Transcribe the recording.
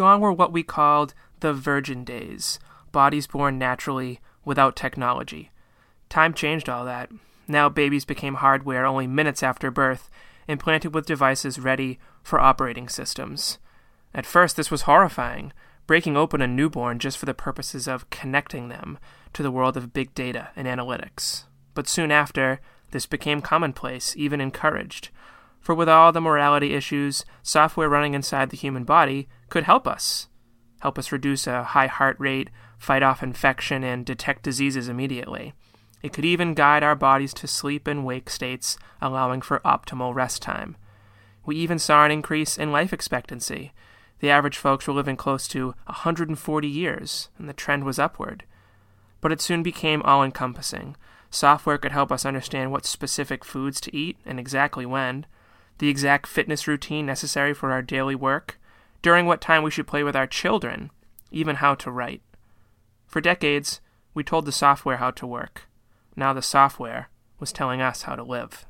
Gone were what we called the virgin days, bodies born naturally without technology. Time changed all that. Now babies became hardware only minutes after birth, implanted with devices ready for operating systems. At first, this was horrifying, breaking open a newborn just for the purposes of connecting them to the world of big data and analytics. But soon after, this became commonplace, even encouraged. For with all the morality issues, software running inside the human body could help us. Help us reduce a high heart rate, fight off infection, and detect diseases immediately. It could even guide our bodies to sleep and wake states, allowing for optimal rest time. We even saw an increase in life expectancy. The average folks were living close to 140 years, and the trend was upward. But it soon became all encompassing. Software could help us understand what specific foods to eat and exactly when, the exact fitness routine necessary for our daily work, during what time we should play with our children, even how to write. For decades, we told the software how to work. Now the software was telling us how to live.